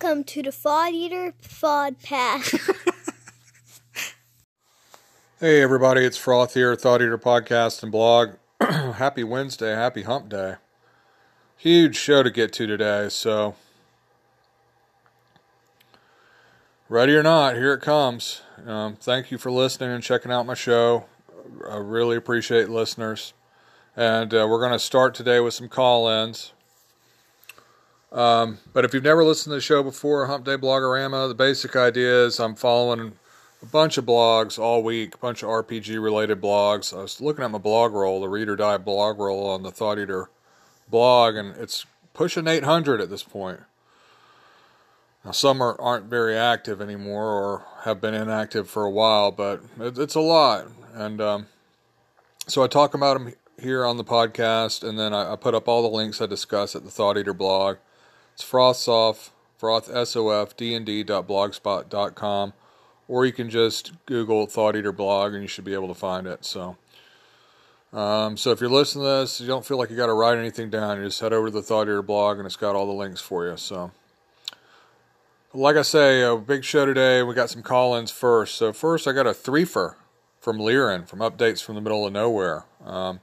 Welcome to the Fod Eater Fod Pass. hey everybody, it's Froth here, Thought Eater Podcast and blog. happy Wednesday, happy hump day. Huge show to get to today, so ready or not, here it comes. Um, thank you for listening and checking out my show. I really appreciate listeners. And uh, we're going to start today with some call ins. Um, but if you've never listened to the show before, Hump Day Blogorama, the basic idea is I'm following a bunch of blogs all week, a bunch of RPG related blogs. I was looking at my blog roll, the Reader Die blog roll on the Thought Eater blog, and it's pushing 800 at this point. Now, some are, aren't very active anymore or have been inactive for a while, but it, it's a lot. And um, so I talk about them here on the podcast, and then I, I, put up all the links I discuss at the Thought Eater blog. It's frostsoft, frothsof, dnd.blogspot.com, or you can just Google Thought Eater blog and you should be able to find it. So, um, so if you're listening to this, you don't feel like you got to write anything down. You just head over to the Thought Eater blog and it's got all the links for you. So, like I say, a big show today. We got some call-ins first. So first, I got a threefer from Liren from Updates from the Middle of Nowhere. Um,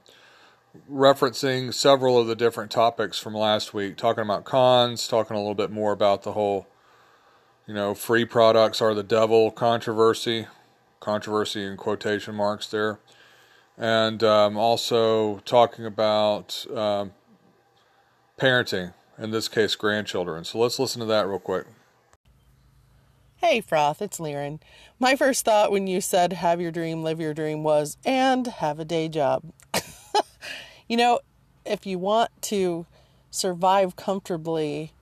referencing several of the different topics from last week, talking about cons, talking a little bit more about the whole, you know, free products are the devil controversy, controversy in quotation marks there, and um, also talking about um, parenting, in this case, grandchildren. So let's listen to that real quick. Hey, Froth, it's Liren. My first thought when you said have your dream, live your dream was, and have a day job. You know, if you want to survive comfortably,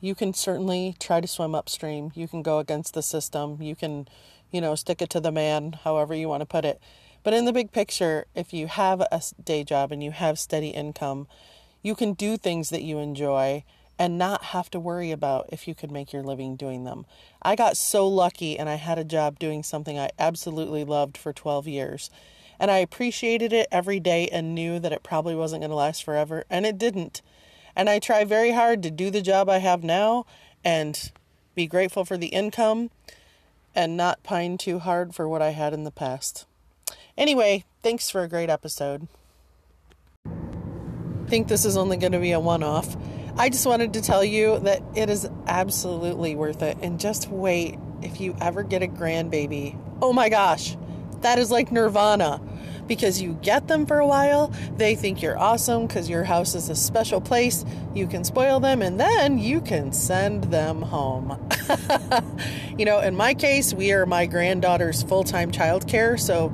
you can certainly try to swim upstream. You can go against the system. You can, you know, stick it to the man, however you want to put it. But in the big picture, if you have a day job and you have steady income, you can do things that you enjoy and not have to worry about if you could make your living doing them. I got so lucky and I had a job doing something I absolutely loved for 12 years and I appreciated it every day and knew that it probably wasn't going to last forever, and it didn't. And I try very hard to do the job I have now and be grateful for the income and not pine too hard for what I had in the past. Anyway, thanks for a great episode. I think this is only going to be a one off. I just wanted to tell you that it is absolutely worth it. And just wait if you ever get a grandbaby. Oh my gosh! That is like nirvana because you get them for a while, they think you're awesome because your house is a special place. You can spoil them and then you can send them home. you know, in my case, we are my granddaughter's full time childcare, so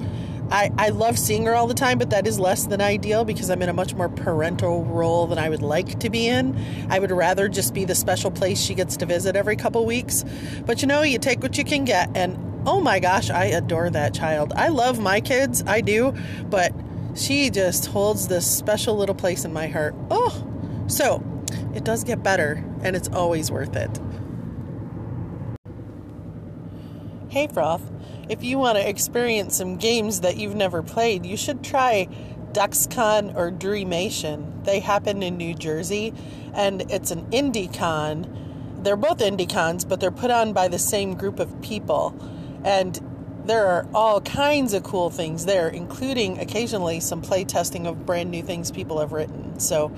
I, I love seeing her all the time, but that is less than ideal because I'm in a much more parental role than I would like to be in. I would rather just be the special place she gets to visit every couple weeks. But you know, you take what you can get, and oh my gosh, I adore that child. I love my kids, I do, but she just holds this special little place in my heart. Oh, so it does get better, and it's always worth it. Hey, Froth, if you want to experience some games that you've never played, you should try DexCon or Dreamation. They happen in New Jersey, and it's an indie con. They're both indie cons, but they're put on by the same group of people. And there are all kinds of cool things there, including occasionally some play testing of brand new things people have written. So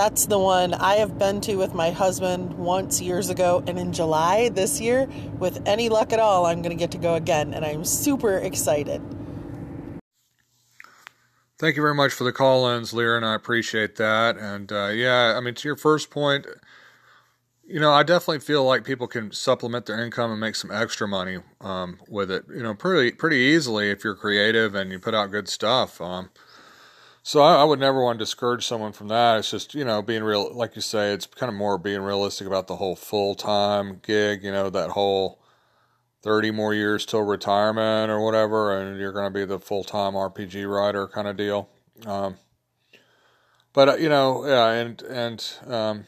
that's the one I have been to with my husband once years ago. And in July this year, with any luck at all, I'm going to get to go again. And I'm super excited. Thank you very much for the call ins, and I appreciate that. And uh, yeah, I mean, to your first point, you know, I definitely feel like people can supplement their income and make some extra money um, with it. You know, pretty pretty easily if you're creative and you put out good stuff. Um, so I, I, would never want to discourage someone from that. It's just you know being real, like you say, it's kind of more being realistic about the whole full time gig. You know, that whole thirty more years till retirement or whatever, and you're going to be the full time RPG writer kind of deal. Um, but uh, you know, yeah, and and um,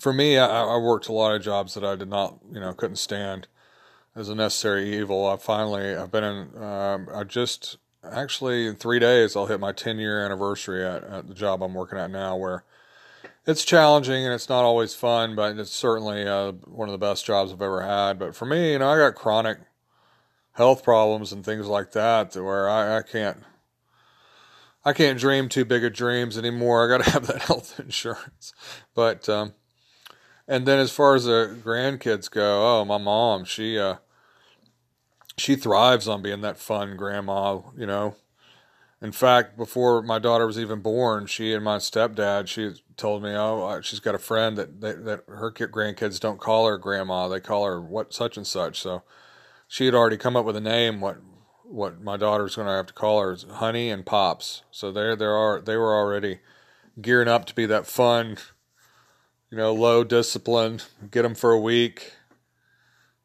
for me, I, I, worked a lot of jobs that I did not, you know, couldn't stand as a necessary evil. I finally, I've been in, um, I just actually in three days I'll hit my 10 year anniversary at, at the job I'm working at now, where it's challenging and it's not always fun, but it's certainly uh, one of the best jobs I've ever had. But for me, you know, I got chronic health problems and things like that where I, I can't I can't dream too big of dreams anymore. I got to have that health insurance. But um, and then as far as the grandkids go, oh, my mom, she uh, she thrives on being that fun grandma, you know. In fact, before my daughter was even born, she and my stepdad, she told me, oh, she's got a friend that that, that her grandkids don't call her grandma; they call her what such and such. So she had already come up with a name. What what my daughter's going to have to call her is Honey and Pops. So there there are they were already gearing up to be that fun, you know, low discipline, get them for a week,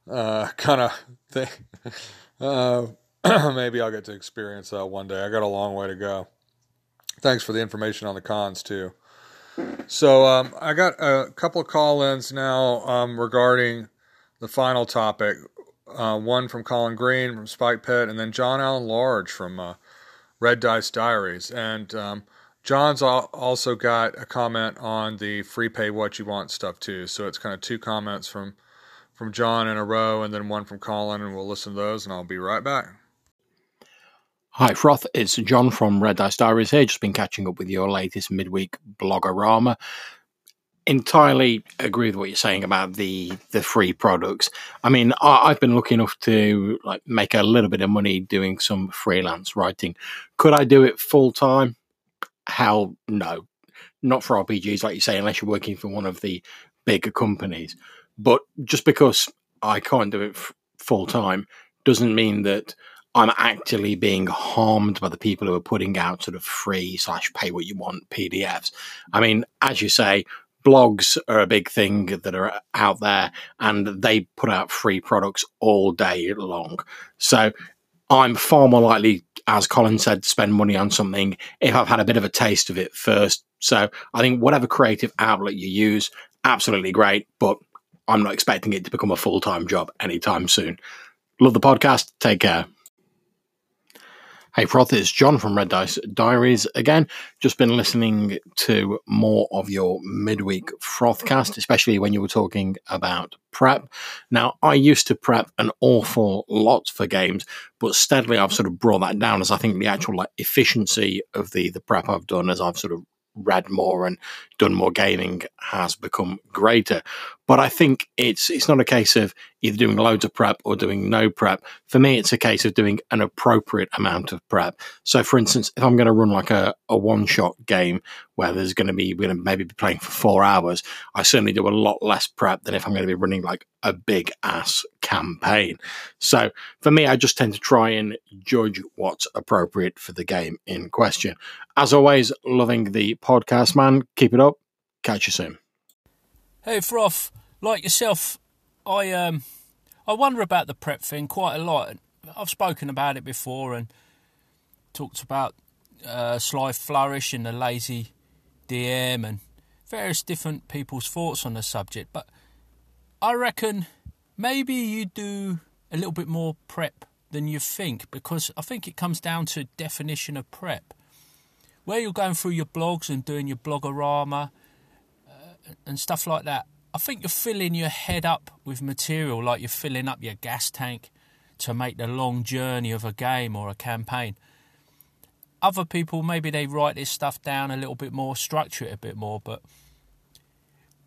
uh, kind of Uh, maybe I'll get to experience that one day. I got a long way to go. Thanks for the information on the cons too. So um, I got a couple of call-ins now um, regarding the final topic. Uh, one from Colin Green from Spike Pit, and then John Allen Large from uh, Red Dice Diaries. And um, John's also got a comment on the free pay what you want stuff too. So it's kind of two comments from from John in a row, and then one from Colin, and we'll listen to those, and I'll be right back. Hi, Froth. It's John from Red Dice Diaries here. Just been catching up with your latest midweek blogorama. Entirely agree with what you're saying about the the free products. I mean, I, have been lucky enough to like make a little bit of money doing some freelance writing. Could I do it full time? Hell, no. Not for RPGs, like you say, unless you're working for one of the bigger companies. But just because I can't do it f- full time doesn't mean that I'm actually being harmed by the people who are putting out sort of free slash pay what you want PDFs. I mean, as you say, blogs are a big thing that are out there and they put out free products all day long. So I'm far more likely, as Colin said, spend money on something if I've had a bit of a taste of it first. So I think whatever creative outlet you use, absolutely great, but I'm not expecting it to become a full time job anytime soon. Love the podcast. Take care. Hey, Froth, it's John from Red Dice Diaries again. Just been listening to more of your midweek Frothcast, especially when you were talking about prep. Now, I used to prep an awful lot for games, but steadily I've sort of brought that down as I think the actual like efficiency of the the prep I've done as I've sort of read more and done more gaming has become greater. But I think it's it's not a case of either doing loads of prep or doing no prep. For me, it's a case of doing an appropriate amount of prep. So, for instance, if I'm going to run like a, a one shot game where there's going to be we're going to maybe be playing for four hours, I certainly do a lot less prep than if I'm going to be running like a big ass campaign. So, for me, I just tend to try and judge what's appropriate for the game in question. As always, loving the podcast, man. Keep it up. Catch you soon. Hey, Froth, like yourself, I um, I wonder about the prep thing quite a lot. I've spoken about it before and talked about uh, Sly Flourish and the lazy DM and various different people's thoughts on the subject. But I reckon maybe you do a little bit more prep than you think because I think it comes down to definition of prep. Where you're going through your blogs and doing your blogorama and stuff like that. I think you're filling your head up with material like you're filling up your gas tank to make the long journey of a game or a campaign. Other people, maybe they write this stuff down a little bit more, structure it a bit more, but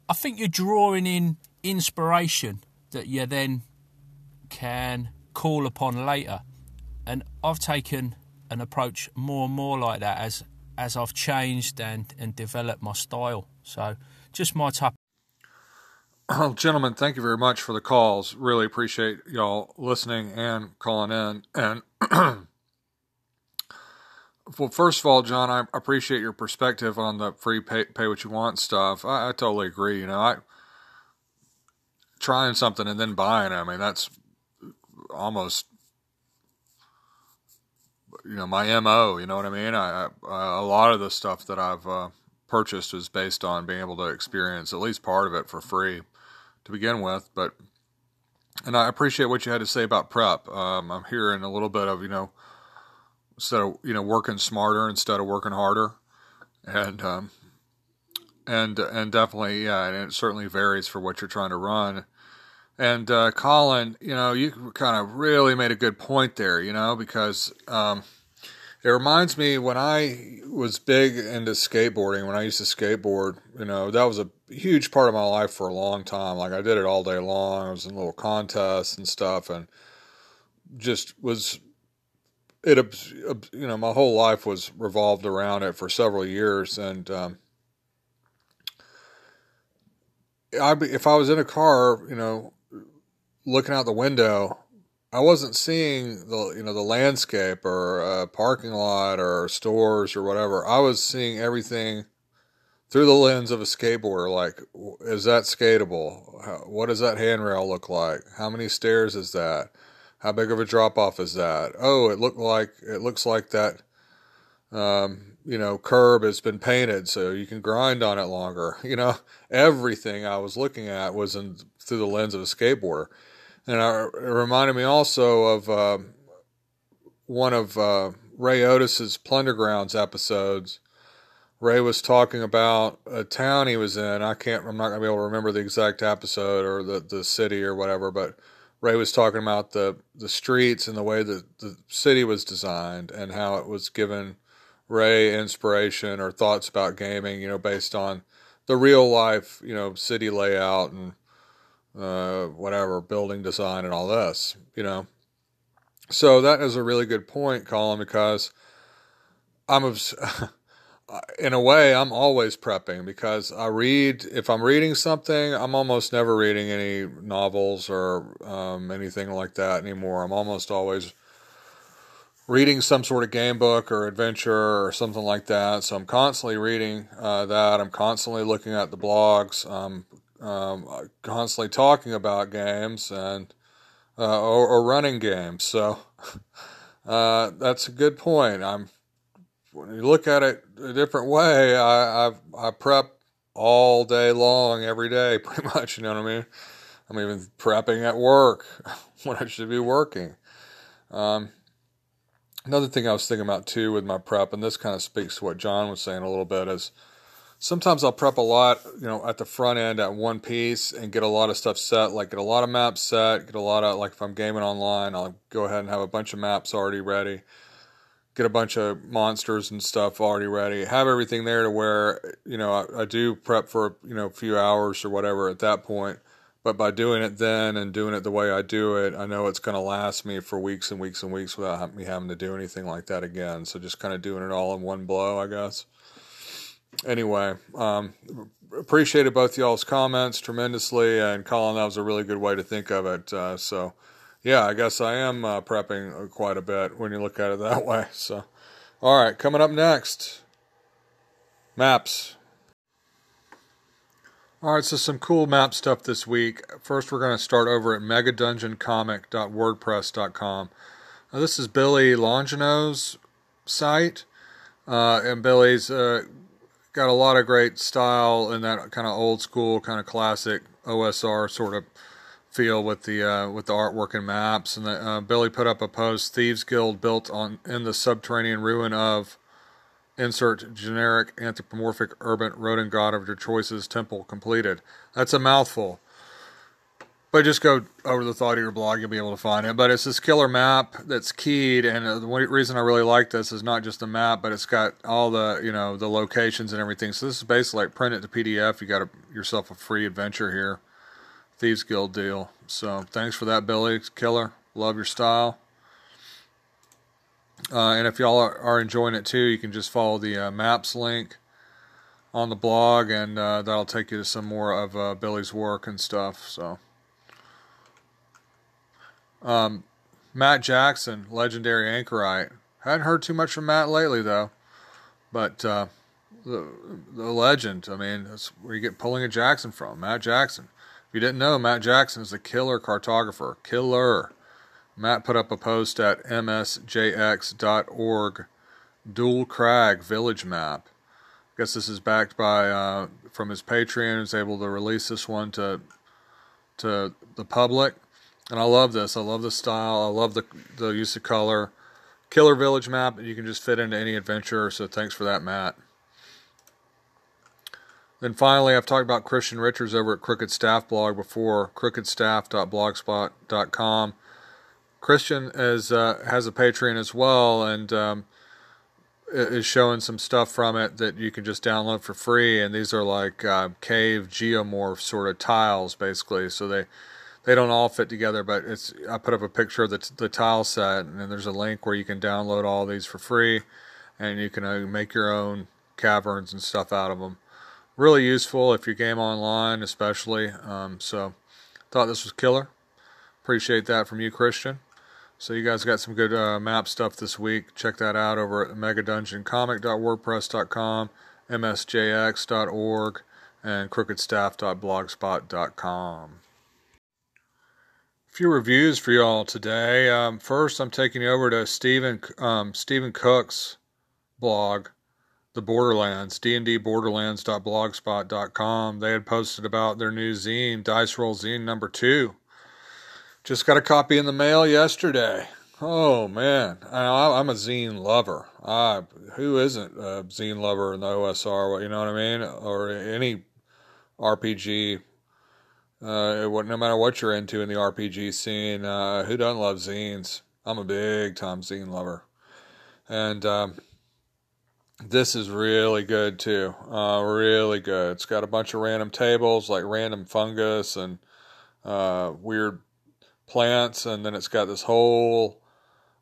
I think you're drawing in inspiration that you then can call upon later. And I've taken an approach more and more like that as as I've changed and, and developed my style. So just my type. Well, gentlemen, thank you very much for the calls. Really appreciate y'all listening and calling in. And well, first of all, John, I appreciate your perspective on the free pay, pay what you want stuff. I, I totally agree. You know, I trying something and then buying it. I mean, that's almost you know my mo. You know what I mean? I, I a lot of the stuff that I've uh, purchased was based on being able to experience at least part of it for free to begin with. But and I appreciate what you had to say about prep. Um, I'm hearing a little bit of you know instead of you know working smarter instead of working harder, and um, and and definitely yeah, and it certainly varies for what you're trying to run. And uh, Colin, you know, you kind of really made a good point there, you know, because um, it reminds me when I was big into skateboarding, when I used to skateboard, you know, that was a huge part of my life for a long time. Like I did it all day long. I was in little contests and stuff and just was it you know my whole life was revolved around it for several years and um, I if I was in a car, you know, looking out the window, I wasn't seeing the you know the landscape or a parking lot or stores or whatever. I was seeing everything through the lens of a skateboarder. Like, is that skatable? How, what does that handrail look like? How many stairs is that? How big of a drop off is that? Oh, it looked like it looks like that. Um, you know, curb has been painted so you can grind on it longer. You know, everything I was looking at was in through the lens of a skateboarder. And it reminded me also of uh, one of uh, Ray Otus's Plundergrounds episodes. Ray was talking about a town he was in. I can't. I'm not gonna be able to remember the exact episode or the the city or whatever. But Ray was talking about the the streets and the way that the city was designed and how it was given Ray inspiration or thoughts about gaming. You know, based on the real life, you know, city layout and uh, whatever, building design and all this, you know. So that is a really good point, Colin, because I'm, in a way, I'm always prepping because I read, if I'm reading something, I'm almost never reading any novels or um, anything like that anymore. I'm almost always reading some sort of game book or adventure or something like that. So I'm constantly reading uh, that. I'm constantly looking at the blogs. I'm um, constantly talking about games and uh, or, or, running games. So uh, that's a good point. I'm when you look at it a different way. I I, I prep all day long, every day, pretty much. You know what I mean? I'm even prepping at work when I should be working. Um, another thing I was thinking about too with my prep, and this kind of speaks to what John was saying a little bit, is sometimes I'll prep a lot, you know, at the front end at one piece and get a lot of stuff set, like get a lot of maps set, get a lot of, like if I'm gaming online, I'll go ahead and have a bunch of maps already ready, get a bunch of monsters and stuff already ready, have everything there to where, you know, I, I do prep for, you know, a few hours or whatever at that point. But by doing it then and doing it the way I do it, I know it's going to last me for weeks and weeks and weeks without me having to do anything like that again. So just kind of doing it all in one blow, I guess anyway, um, appreciated both y'all's comments tremendously, and Colin, that was a really good way to think of it. Uh, so, yeah, I guess I am uh, prepping quite a bit when you look at it that way. So, all right, coming up next, maps. All right, so some cool map stuff this week. First, we're going to start over at megadungeoncomic.wordpress.com. Now, this is Billy Longino's site, uh, and Billy's uh, got a lot of great style in that kind of old school, kind of classic OSR sort of feel with the uh, with the artwork and maps. And the, uh, Billy put up a post: Thieves Guild built on in the subterranean ruin of insert generic anthropomorphic urban rodent god of your choices temple completed. That's a mouthful. But just go over the thought of your blog, you'll be able to find it. But it's this killer map that's keyed, and the reason I really like this is not just the map, but it's got all the you know the locations and everything. So this is basically like print it to PDF. You got a, yourself a free adventure here, Thieves Guild deal. So thanks for that, Billy. It's killer. Love your style. Uh, and if y'all are, are, enjoying it too, you can just follow the uh, maps link on the blog, and uh, that'll take you to some more of uh, Billy's work and stuff. So. Um, Matt Jackson, legendary anchorite. Hadn't heard too much from Matt lately though, but uh, the the legend. I mean, that's where you get pulling a Jackson from. Matt Jackson. If you didn't know, Matt Jackson is a killer cartographer. Killer. Matt put up a post at msjx.org. Dual Crag Village Map. I guess this is backed by uh, from his Patreon. He's able to release this one to to the public. And I love this. I love the style. I love the the use of color. Killer Village map. You can just fit into any adventure. So thanks for that, Matt. Then finally, I've talked about Christian Richards over at Crooked Staff blog before, crookedstaff.blogspot.com. Christian is uh, has a Patreon as well, and um, is showing some stuff from it that you can just download for free. And these are like uh, cave geomorph sort of tiles, basically. So they they don't all fit together, but it's I put up a picture of the the tile set, and there's a link where you can download all these for free, and you can uh, make your own caverns and stuff out of them. Really useful if you game online, especially. Um, so thought this was killer. Appreciate that from you, Christian. So you guys got some good uh, map stuff this week. Check that out over at megadungeoncomic.wordpress.com, msjx.org, and crookedstaff.blogspot.com. Few reviews for y'all today. Um, first, I'm taking you over to Stephen um, Stephen Cook's blog, The Borderlands, D&D dndborderlands.blogspot.com. They had posted about their new zine, Dice Roll Zine number two just got a copy in the mail yesterday. Oh man, I, am a zine lover. I who isn't a zine lover in the OSR? You know what I mean? Or any RPG. Uh, no matter what you're into in the RPG scene, uh, who doesn't love zines? I'm a big time zine lover, and um, this is really good too. Uh, really good. It's got a bunch of random tables like random fungus and uh, weird plants, and then it's got this whole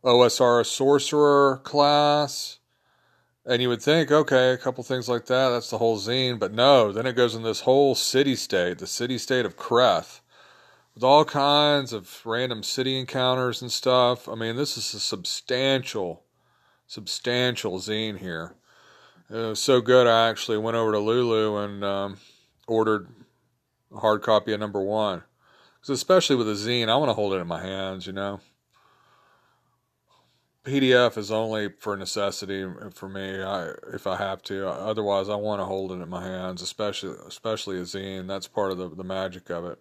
OSR sorcerer class. And you would think, okay, a couple things like that, that's the whole zine. But no, then it goes in this whole city state, the city state of Kreth, with all kinds of random city encounters and stuff. I mean, this is a substantial, substantial zine here. It was so good, I actually went over to Lulu and um, ordered a hard copy of number one. Because especially with a zine, I want to hold it in my hands, you know. PDF is only for necessity for me. I, if I have to, otherwise I want to hold it in my hands, especially especially a zine. That's part of the the magic of it,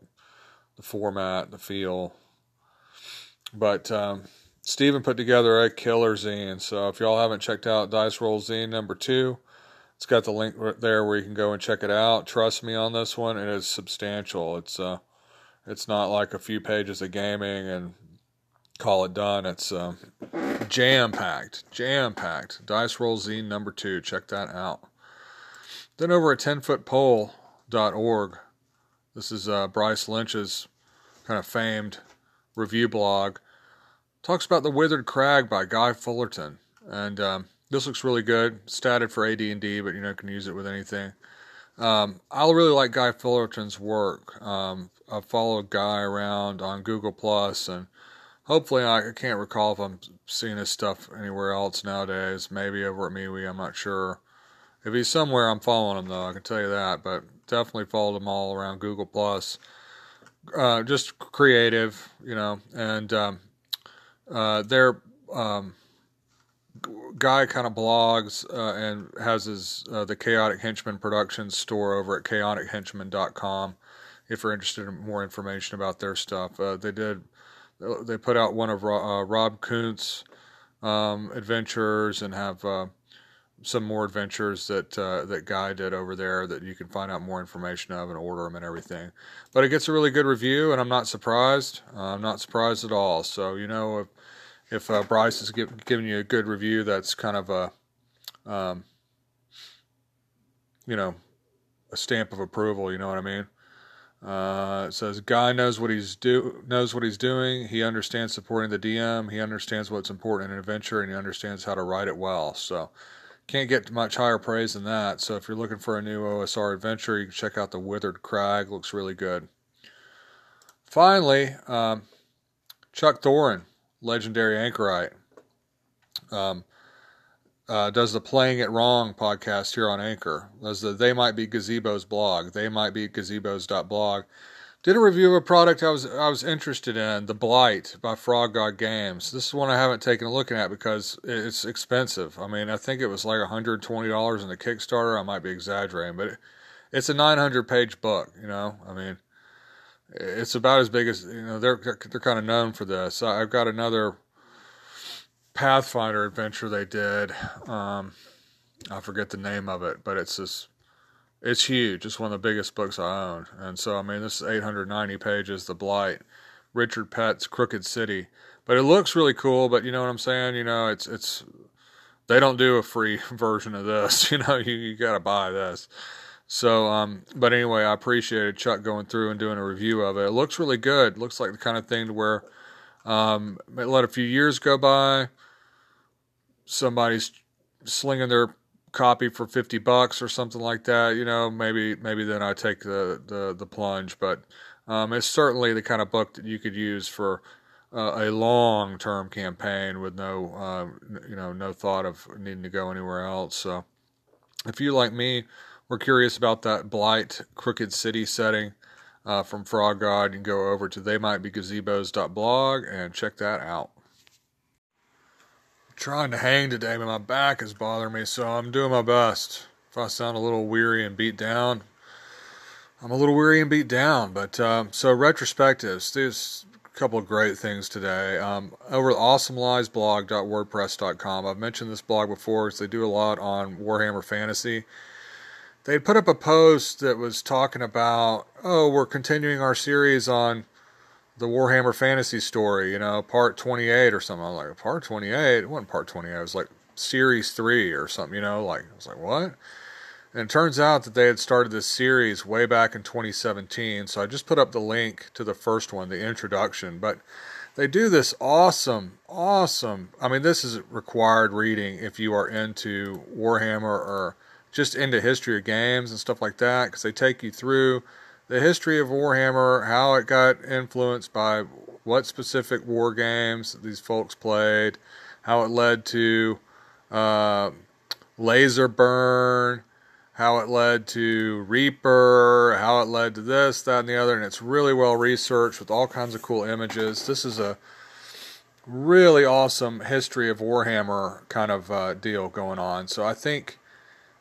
the format, the feel. But um, Stephen put together a killer zine. So if y'all haven't checked out Dice Roll Zine number two, it's got the link right there where you can go and check it out. Trust me on this one; it is substantial. It's uh, it's not like a few pages of gaming and call it done. It's um, jam packed, jam packed. Dice Roll Zine number two. Check that out. Then over at 10footpole.org, this is uh, Bryce Lynch's kind of famed review blog. Talks about the Withered Crag by Guy Fullerton, and um, this looks really good. Statted for AD&D, but you know can use it with anything. Um, I really like Guy Fullerton's work. Um, I follow guy around on Google Plus, and hopefully I can't recall if I'm seeing his stuff anywhere else nowadays. Maybe over at MeWe, I'm not sure. If he's somewhere, I'm following him though. I can tell you that. But definitely followed him all around Google Plus. Uh, just creative, you know, and um, uh, they're um, guy kind of blogs uh, and has his uh, the Chaotic Henchman Productions store over at chaotichenchman.com if you're interested in more information about their stuff. Uh, they did they put out one of uh, Rob Kuntz um, adventures and have uh, some more adventures that uh, that Guy did over there that you can find out more information of and order them and everything. But it gets a really good review, and I'm not surprised. I'm not surprised at all. So you know if if uh, Bryce is give, giving you a good review, that's kind of a, um, you know, a stamp of approval. You know what I mean? Uh, it says guy knows what he's do knows what he's doing. He understands supporting the DM. He understands what's important in an adventure, and he understands how to write it well. So can't get much higher praise than that. So if you're looking for a new OSR adventure, you can check out the Withered Crag. Looks really good. Finally, um, Chuck Thorin legendary anchorite. Um, uh, does the Playing It Wrong podcast here on Anchor. Does the They Might Be Gazebos blog. They Might Be Gazebos.blog. Did a review of a product I was I was interested in, The Blight by Frog God Games. This is one I haven't taken a look at because it's expensive. I mean, I think it was like $120 in the Kickstarter. I might be exaggerating, but it, it's a 900 page book, you know? I mean, it's about as big as you know. They're they're kind of known for this. I've got another Pathfinder adventure they did. Um, I forget the name of it, but it's this. it's huge. It's one of the biggest books I own. And so, I mean, this is 890 pages, The Blight, Richard Pett's Crooked City. But it looks really cool, but you know what I'm saying? You know, it's, it's, they don't do a free version of this. You know, you, you got to buy this. So, um, but anyway, I appreciated Chuck going through and doing a review of it. It looks really good. It looks like the kind of thing to where, um, let a few years go by, somebody's slinging their copy for 50 bucks or something like that, you know, maybe maybe then I take the the, the plunge, but um, it's certainly the kind of book that you could use for uh, a long-term campaign with no uh, you know no thought of needing to go anywhere else. So if you like me were curious about that blight crooked city setting uh, from Frog God, you can go over to theymightbegazebos.blog and check that out trying to hang today, but my back is bothering me, so I'm doing my best. If I sound a little weary and beat down, I'm a little weary and beat down. But um, so retrospectives, there's a couple of great things today. Um, over at awesomeliesblog.wordpress.com, I've mentioned this blog before because they do a lot on Warhammer Fantasy. They put up a post that was talking about, oh, we're continuing our series on the Warhammer Fantasy story, you know, part 28 or something. I was like, part 28? It wasn't part 28. It was like series 3 or something, you know, like, I was like, what? And it turns out that they had started this series way back in 2017. So I just put up the link to the first one, the introduction. But they do this awesome, awesome. I mean, this is required reading if you are into Warhammer or just into history of games and stuff like that, because they take you through the history of Warhammer, how it got influenced by what specific war games these folks played, how it led to uh, Laserburn, how it led to Reaper, how it led to this, that, and the other, and it's really well researched with all kinds of cool images. This is a really awesome history of Warhammer kind of uh, deal going on. So I think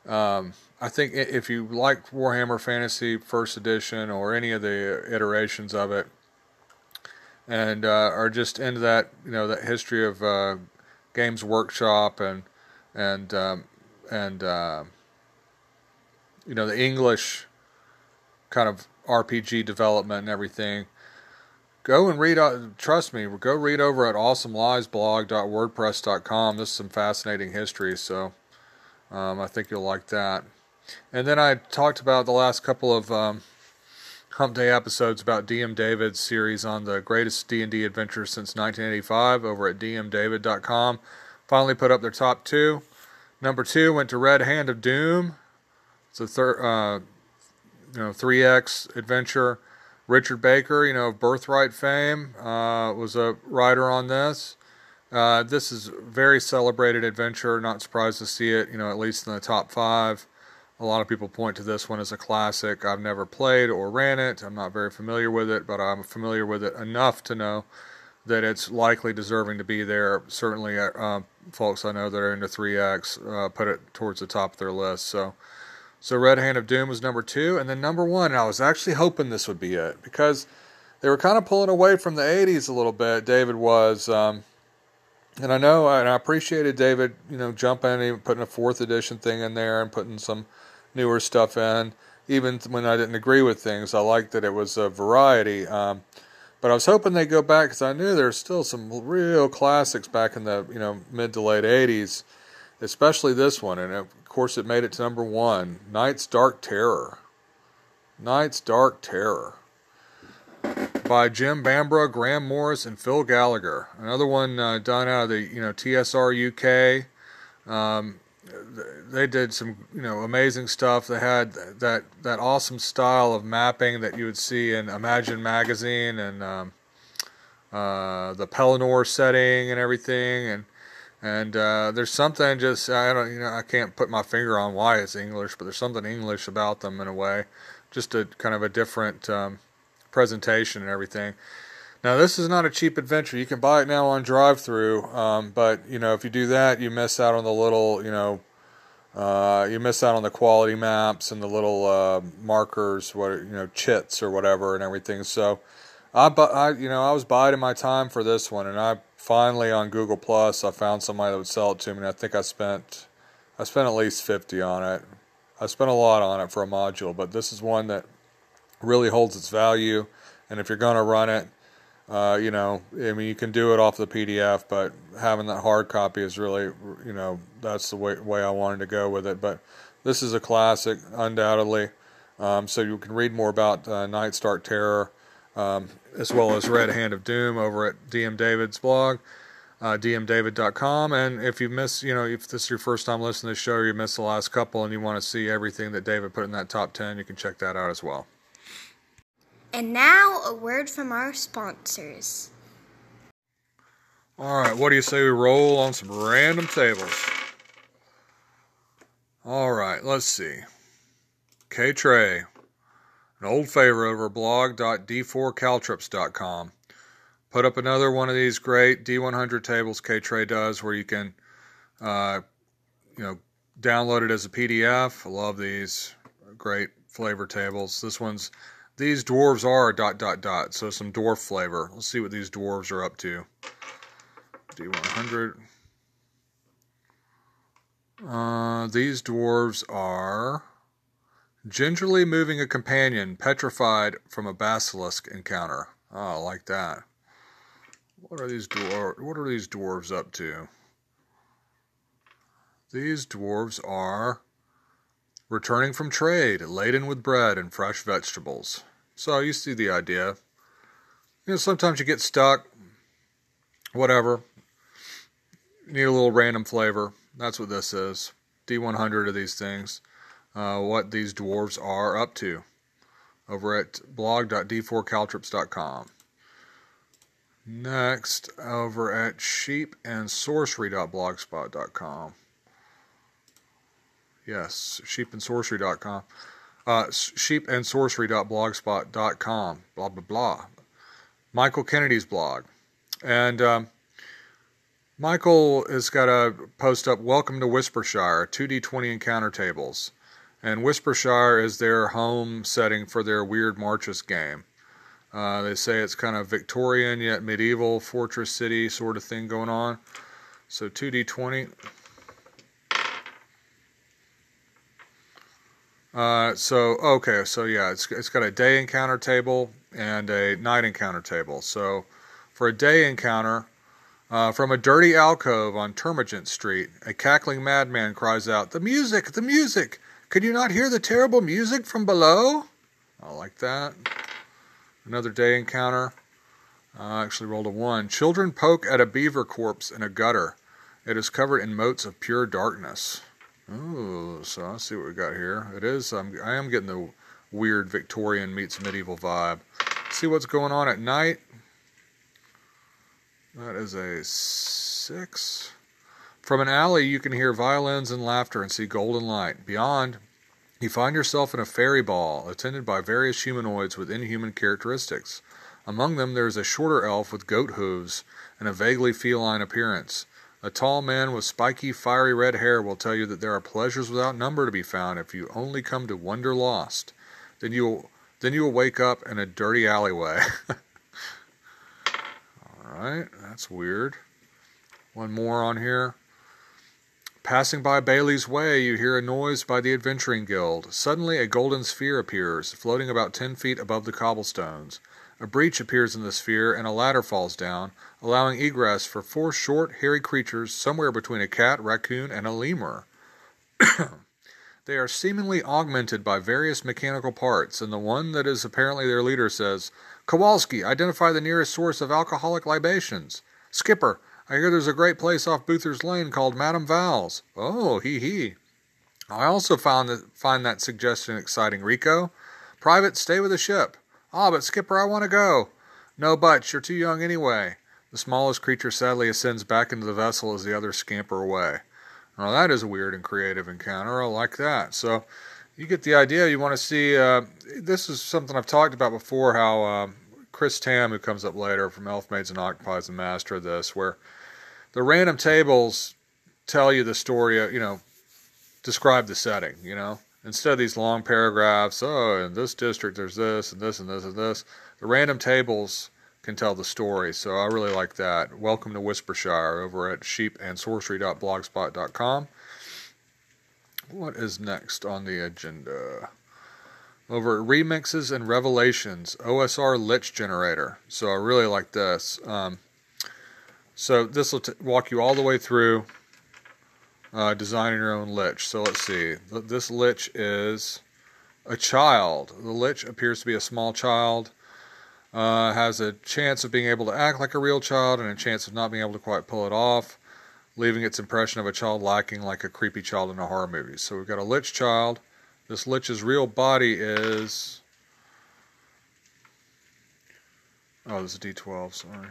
um, I think if you like Warhammer Fantasy First Edition or any of the iterations of it, and uh, are just into that, you know, that history of uh, Games Workshop and and um, and uh, you know the English kind of RPG development and everything. Go and read. Uh, trust me, go read over at awesomeliesblog.wordpress.com. This is some fascinating history, so um, I think you'll like that. And then I talked about the last couple of um, Hump Day episodes about DM David's series on the greatest D&D adventures since 1985 over at dmdavid.com. Finally put up their top two. Number two went to Red Hand of Doom. It's a uh, you know, 3X adventure. Richard Baker, you know, Birthright fame, uh, was a writer on this. Uh, this is a very celebrated adventure. Not surprised to see it, you know, at least in the top five. A lot of people point to this one as a classic. I've never played or ran it. I'm not very familiar with it, but I'm familiar with it enough to know that it's likely deserving to be there. Certainly, uh, folks I know that are into 3X uh, put it towards the top of their list. So, so Red Hand of Doom was number two, and then number one. And I was actually hoping this would be it because they were kind of pulling away from the 80s a little bit. David was. Um, and I know, and I appreciated David, you know, jumping and putting a fourth edition thing in there and putting some newer stuff in. Even when I didn't agree with things, I liked that it was a variety. Um, but I was hoping they'd go back because I knew there's still some real classics back in the you know mid to late '80s, especially this one. And of course, it made it to number one. Night's Dark Terror. Night's Dark Terror by Jim Bambra, Graham Morris, and Phil Gallagher. Another one uh, done out of the you know TSR UK. Um, they did some you know amazing stuff. They had that that awesome style of mapping that you would see in Imagine magazine and um, uh, the Pelinore setting and everything. And and uh, there's something just I don't you know I can't put my finger on why it's English, but there's something English about them in a way. Just a kind of a different um, presentation and everything. Now this is not a cheap adventure. You can buy it now on drive-through, um, but you know if you do that, you miss out on the little, you know, uh, you miss out on the quality maps and the little uh, markers, what you know, chits or whatever, and everything. So, I, I, you know, I was biding my time for this one, and I finally on Google Plus, I found somebody that would sell it to me. And I think I spent, I spent at least fifty on it. I spent a lot on it for a module, but this is one that really holds its value. And if you're going to run it, uh, you know, I mean, you can do it off the PDF, but having that hard copy is really, you know, that's the way, way I wanted to go with it. But this is a classic, undoubtedly. Um, so you can read more about uh, Night's Dark Terror um, as well as Red Hand of Doom over at DM David's blog, uh, dmdavid.com. And if you miss, you know, if this is your first time listening to the show, or you missed the last couple, and you want to see everything that David put in that top 10, you can check that out as well. And now, a word from our sponsors. All right, what do you say we roll on some random tables? All right, let's see. K Trey, an old favorite over blog.d4caltrops.com. Put up another one of these great D100 tables K Trey does where you can, uh, you know, download it as a PDF. I love these great flavor tables. This one's these dwarves are dot dot dot. So some dwarf flavor. Let's see what these dwarves are up to. D100. Uh, these dwarves are gingerly moving a companion petrified from a basilisk encounter. Oh, I like that. What are these dwar- What are these dwarves up to? These dwarves are returning from trade, laden with bread and fresh vegetables. So you see the idea. You know, sometimes you get stuck. Whatever. Need a little random flavor. That's what this is. D100 of these things. Uh, what these dwarves are up to over at blog.d4caltrops.com. Next, over at sheepandsorcery.blogspot.com. Yes, sheepandsorcery.com. Uh, sheepandsorcery.blogspot.com. Blah, blah, blah. Michael Kennedy's blog. And um, Michael has got a post up Welcome to Whispershire, 2D20 encounter tables. And Whispershire is their home setting for their Weird Marches game. Uh, they say it's kind of Victorian yet medieval fortress city sort of thing going on. So 2D20. Uh, so okay, so yeah, it's it's got a day encounter table and a night encounter table. So for a day encounter, uh, from a dirty alcove on Termagant Street, a cackling madman cries out, "The music! The music! Can you not hear the terrible music from below?" I like that. Another day encounter. I uh, actually rolled a one. Children poke at a beaver corpse in a gutter. It is covered in motes of pure darkness. Oh, so let's see what we got here. It is. I'm, I am getting the weird Victorian meets medieval vibe. See what's going on at night. That is a six. From an alley, you can hear violins and laughter and see golden light. Beyond, you find yourself in a fairy ball, attended by various humanoids with inhuman characteristics. Among them, there is a shorter elf with goat hooves and a vaguely feline appearance. A tall man with spiky, fiery red hair will tell you that there are pleasures without number to be found if you only come to wander lost. Then you will, then you will wake up in a dirty alleyway. All right, that's weird. One more on here. Passing by Bailey's Way, you hear a noise by the Adventuring Guild. Suddenly, a golden sphere appears, floating about ten feet above the cobblestones. A breach appears in the sphere, and a ladder falls down, allowing egress for four short, hairy creatures somewhere between a cat, raccoon, and a lemur. they are seemingly augmented by various mechanical parts, and the one that is apparently their leader says, Kowalski, identify the nearest source of alcoholic libations. Skipper, I hear there's a great place off Boothers Lane called Madame Val's. Oh, hee hee. I also found that, find that suggestion exciting, Rico. Private, stay with the ship. Ah, but Skipper, I want to go. No buts, you're too young anyway. The smallest creature sadly ascends back into the vessel as the others scamper away. Now that is a weird and creative encounter. I like that. So you get the idea. You want to see. Uh, this is something I've talked about before. How uh, Chris Tam, who comes up later from Elfmaids and Octopi, the master of this, where the random tables tell you the story. You know, describe the setting. You know, instead of these long paragraphs, oh, in this district there's this and this and this and this, the random tables can tell the story. So I really like that. Welcome to Whispershire over at sheepandsorcery.blogspot.com. what is next on the agenda? Over at Remixes and Revelations, OSR Lich Generator. So I really like this. Um, so this will t- walk you all the way through uh, designing your own lich. So let's see. This lich is a child. The lich appears to be a small child. Uh, has a chance of being able to act like a real child and a chance of not being able to quite pull it off, leaving its impression of a child lacking like a creepy child in a horror movie. So we've got a lich child. This lich's real body is. Oh, this is D12, sorry.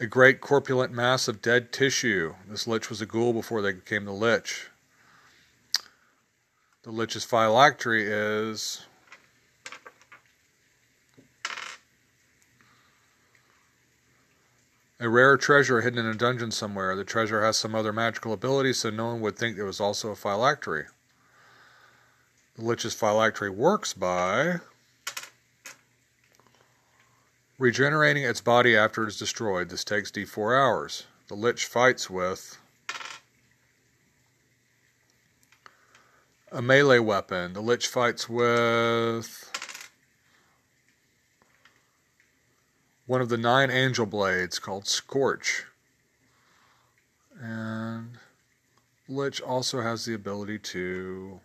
A great corpulent mass of dead tissue. This lich was a ghoul before they became the lich. The lich's phylactery is. A rare treasure hidden in a dungeon somewhere. The treasure has some other magical ability, so no one would think it was also a phylactery. The lich's phylactery works by Regenerating its body after it is destroyed. This takes D4 hours. The Lich fights with a melee weapon. The Lich fights with one of the nine angel blades called Scorch. And Lich also has the ability to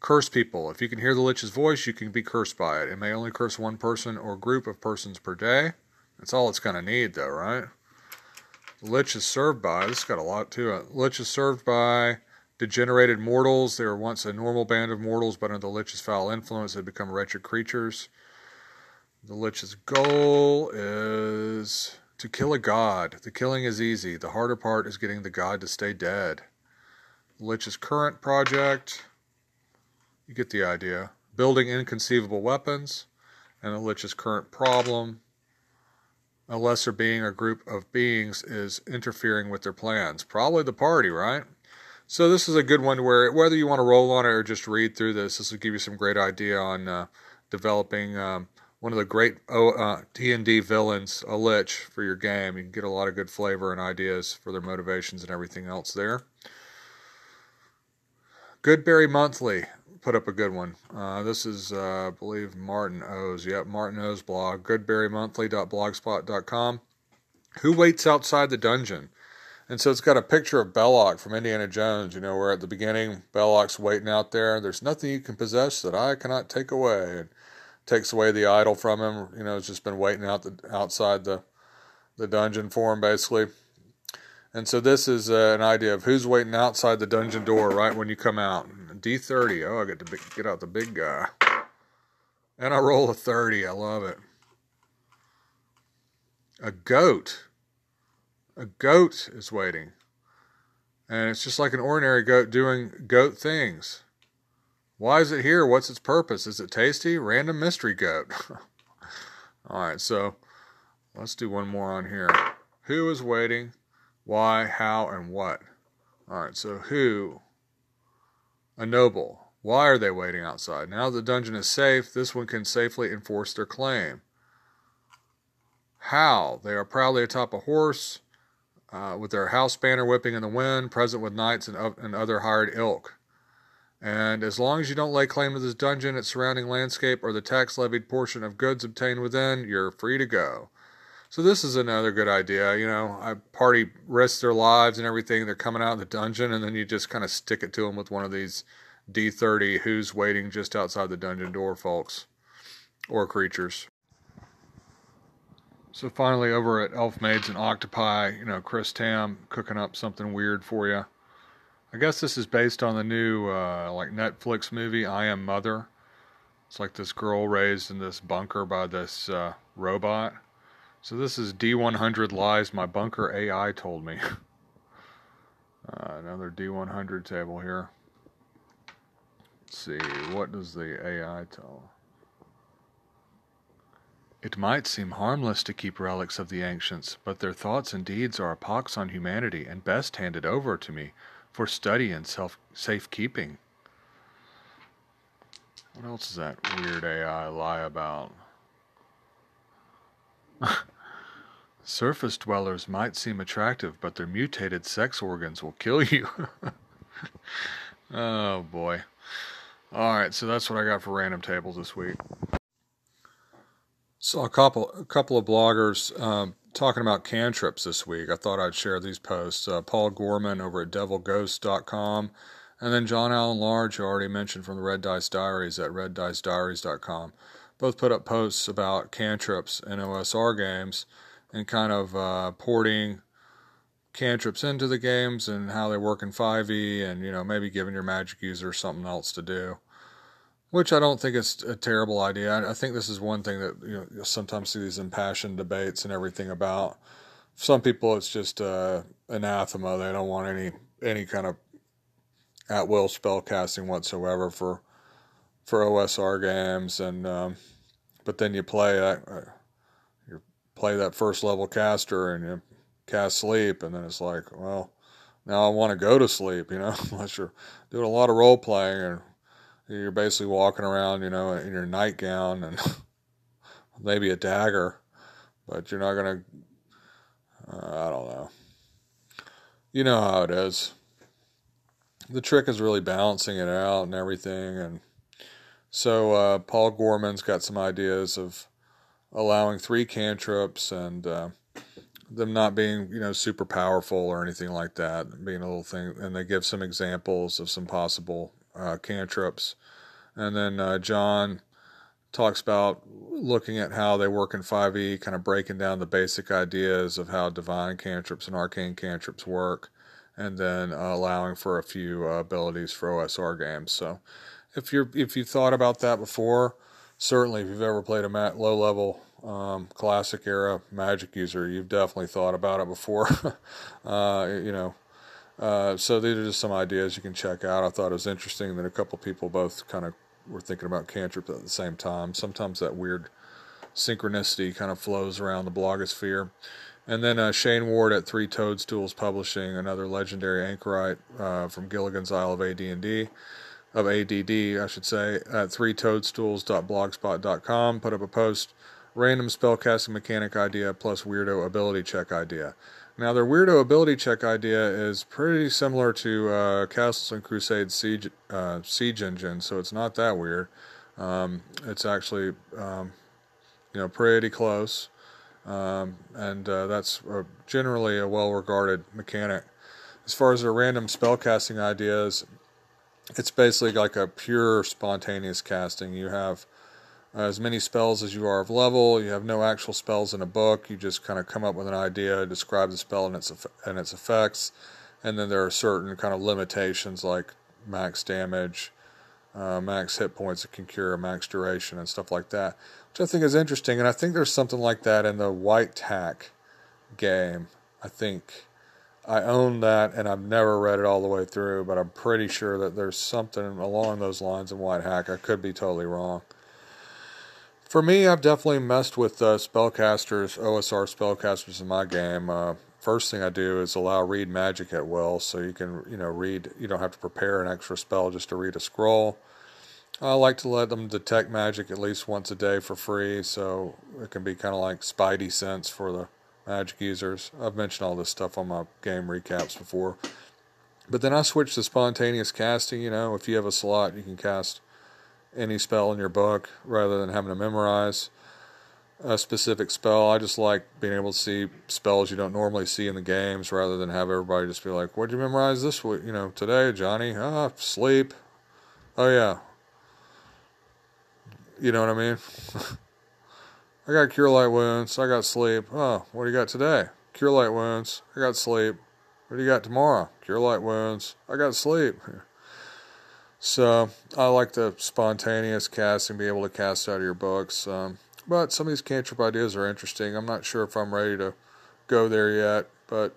Curse people. If you can hear the Lich's voice, you can be cursed by it. It may only curse one person or group of persons per day. That's all it's going to need, though, right? The Lich is served by, this got a lot to it. Lich is served by degenerated mortals. They were once a normal band of mortals, but under the Lich's foul influence, they become wretched creatures. The Lich's goal is to kill a god. The killing is easy. The harder part is getting the god to stay dead. The Lich's current project you get the idea. Building inconceivable weapons, and the Lich's current problem. A lesser being or group of beings is interfering with their plans. Probably the party, right? So this is a good one where whether you want to roll on it or just read through this, this will give you some great idea on uh, developing um, one of the great uh, D&D villains, a lich, for your game. You can get a lot of good flavor and ideas for their motivations and everything else there. Goodberry Monthly put up a good one. Uh, this is, uh, I believe, Martin O's. Yep, Martin O's blog, goodberrymonthly.blogspot.com. Who waits outside the dungeon? And so it's got a picture of Belloq from Indiana Jones, you know, where at the beginning Belloq's waiting out there. There's nothing you can possess that I cannot take away. And takes away the idol from him. You know, it's just been waiting out the outside the the dungeon for him, basically. And so this is uh, an idea of who's waiting outside the dungeon door right when you come out. D30. Oh, I get to get out the big guy. And I roll a 30. I love it. A goat. A goat is waiting. And it's just like an ordinary goat doing goat things. Why is it here? What's its purpose? Is it tasty? Random mystery goat. All right, so let's do one more on here. Who is waiting? Why, how, and what? All right, so who a noble. Why are they waiting outside? Now the dungeon is safe, this one can safely enforce their claim. How? They are proudly atop a horse, uh, with their house banner whipping in the wind, present with knights and, uh, and other hired ilk. And as long as you don't lay claim to this dungeon, its surrounding landscape, or the tax levied portion of goods obtained within, you're free to go. So this is another good idea. You know, a party risks their lives and everything. They're coming out of the dungeon, and then you just kind of stick it to them with one of these D30 who's waiting just outside the dungeon door, folks, or creatures. So finally, over at Elf Maids and Octopi, you know, Chris Tamm cooking up something weird for you. I guess this is based on the new uh, like Netflix movie I Am Mother. It's like this girl raised in this bunker by this uh, robot so this is D100 lies my bunker AI told me. uh, another D100 table here. Let's see, what does the AI tell? It might seem harmless to keep relics of the ancients, but their thoughts and deeds are a pox on humanity and best handed over to me for study and self safekeeping. What else does that weird AI lie about? Surface dwellers might seem attractive, but their mutated sex organs will kill you. oh boy. Alright, so that's what I got for random tables this week. Saw a couple a couple of bloggers um, talking about cantrips this week. I thought I'd share these posts. Uh, Paul Gorman over at devilghost.com and then John Allen Large, who I already mentioned from the Red Dice Diaries at reddicediaries.com. Both put up posts about cantrips in OSR games and kind of uh, porting cantrips into the games and how they work in 5e and, you know, maybe giving your magic user something else to do. Which I don't think is a terrible idea. I think this is one thing that you know you sometimes see these impassioned debates and everything about. Some people, it's just uh, anathema. They don't want any any kind of at will spell casting whatsoever for for OSR games, and um, but then you play that uh, you play that first level caster and you cast sleep, and then it's like, well, now I want to go to sleep, you know, unless you're doing a lot of role playing and you're basically walking around, you know, in your nightgown and maybe a dagger, but you're not gonna. Uh, I don't know. You know how it is. The trick is really balancing it out and everything, and so uh, Paul Gorman's got some ideas of allowing three cantrips and uh, them not being you know super powerful or anything like that, being a little thing, and they give some examples of some possible uh, cantrips. And then uh, John talks about looking at how they work in 5e, kind of breaking down the basic ideas of how divine cantrips and arcane cantrips work, and then uh, allowing for a few uh, abilities for OSR games. So if you're if you've thought about that before, certainly if you've ever played a low level um, classic era magic user, you've definitely thought about it before. uh, you know, uh, so these are just some ideas you can check out. I thought it was interesting that a couple people both kind of were thinking about cantrip at the same time. Sometimes that weird synchronicity kind of flows around the blogosphere. And then uh, Shane Ward at Three Toadstools Publishing, another legendary anchorite uh, from Gilligan's Isle of AD&D, of ADD, I should say, at threetoadstools.blogspot.com, put up a post, random spellcasting mechanic idea plus weirdo ability check idea. Now, their weirdo ability check idea is pretty similar to uh, Castles and Crusades Siege, uh, Siege Engine, so it's not that weird. Um, it's actually, um, you know, pretty close, um, and uh, that's a, generally a well-regarded mechanic. As far as their random spellcasting ideas, it's basically like a pure spontaneous casting. You have uh, as many spells as you are of level. You have no actual spells in a book. You just kind of come up with an idea, describe the spell and its and its effects, and then there are certain kind of limitations like max damage, uh, max hit points it can cure, max duration, and stuff like that, which I think is interesting. And I think there's something like that in the White Hack game. I think I own that, and I've never read it all the way through, but I'm pretty sure that there's something along those lines in White Hack. I could be totally wrong. For me, I've definitely messed with uh, spellcasters, OSR spellcasters in my game. Uh, first thing I do is allow read magic at will, so you can, you know, read. You don't have to prepare an extra spell just to read a scroll. I like to let them detect magic at least once a day for free, so it can be kind of like Spidey sense for the magic users. I've mentioned all this stuff on my game recaps before. But then I switch to spontaneous casting. You know, if you have a slot, you can cast any spell in your book rather than having to memorize a specific spell. I just like being able to see spells you don't normally see in the games rather than have everybody just be like, What'd you memorize this week? You know, today, Johnny? Ah, sleep. Oh, yeah. You know what I mean? I got cure light wounds. I got sleep. Oh, what do you got today? Cure light wounds. I got sleep. What do you got tomorrow? Cure light wounds. I got sleep. So I like the spontaneous casting, be able to cast out of your books. Um, but some of these cantrip ideas are interesting. I'm not sure if I'm ready to go there yet, but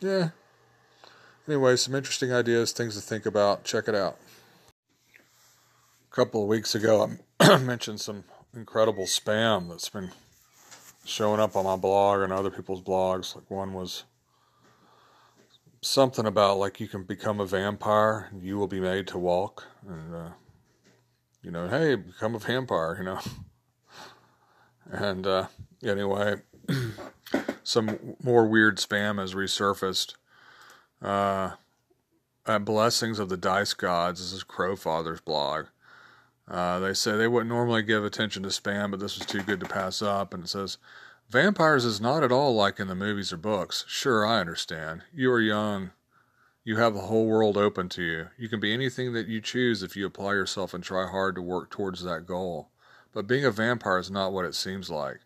yeah. Anyway, some interesting ideas, things to think about. Check it out. A couple of weeks ago, I mentioned some incredible spam that's been showing up on my blog and other people's blogs. Like one was something about like you can become a vampire and you will be made to walk and uh, you know hey become a vampire you know and uh, anyway some more weird spam has resurfaced. Uh, at Blessings of the Dice Gods, this is Crowfather's blog. Uh, they say they wouldn't normally give attention to spam, but this was too good to pass up. And it says, Vampires is not at all like in the movies or books. Sure, I understand. You are young. You have the whole world open to you. You can be anything that you choose if you apply yourself and try hard to work towards that goal. But being a vampire is not what it seems like.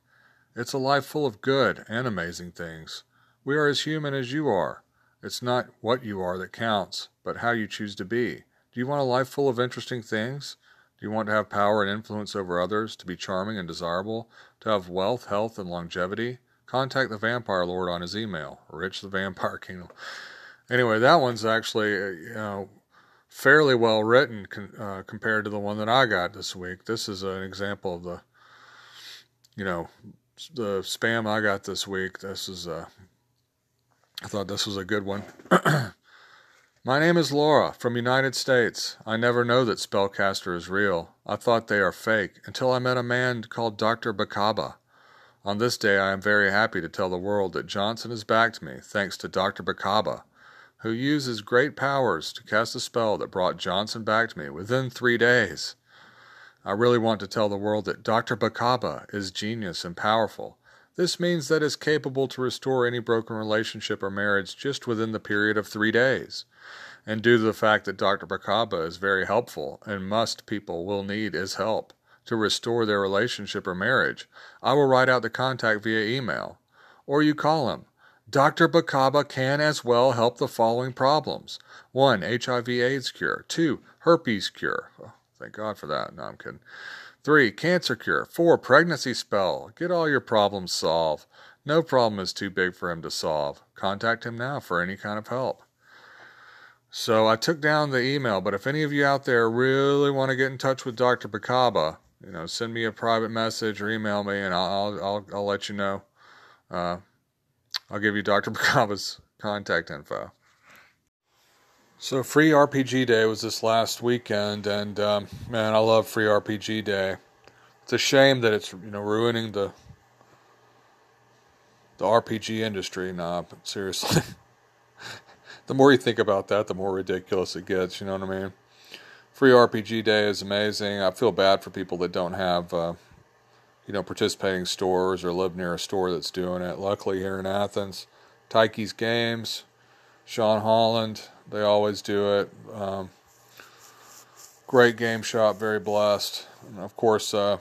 It's a life full of good and amazing things. We are as human as you are. It's not what you are that counts, but how you choose to be. Do you want a life full of interesting things? Do you want to have power and influence over others, to be charming and desirable, to have wealth, health, and longevity? Contact the Vampire Lord on his email, Rich the Vampire King. Anyway, that one's actually, uh, you know, fairly well written uh, compared to the one that I got this week. This is an example of the, you know, the spam I got this week. This is a, uh, I thought this was a good one. My name is Laura from United States. I never know that Spellcaster is real. I thought they are fake until I met a man called Dr. Bacaba. On this day I am very happy to tell the world that Johnson has backed me thanks to Dr. Bacaba, who uses great powers to cast a spell that brought Johnson back to me within three days. I really want to tell the world that Dr. Bacaba is genius and powerful. This means that is capable to restore any broken relationship or marriage just within the period of three days and due to the fact that Dr. Bacaba is very helpful and must people will need his help to restore their relationship or marriage, I will write out the contact via email. Or you call him. Dr. Bacaba can as well help the following problems 1. HIV AIDS cure. 2. Herpes cure. Oh, thank God for that. No, I'm kidding. 3. Cancer cure. 4. Pregnancy spell. Get all your problems solved. No problem is too big for him to solve. Contact him now for any kind of help. So I took down the email, but if any of you out there really want to get in touch with Dr. Bacaba, you know, send me a private message or email me, and I'll I'll I'll let you know. Uh, I'll give you Dr. Bacaba's contact info. So free RPG day was this last weekend, and um, man, I love free RPG day. It's a shame that it's you know ruining the the RPG industry. Nah, but seriously. the more you think about that, the more ridiculous it gets. You know what I mean? Free RPG Day is amazing. I feel bad for people that don't have, uh, you know, participating stores or live near a store that's doing it. Luckily, here in Athens, Tyche's Games, Sean Holland, they always do it. Um, great game shop, very blessed. And of course, uh,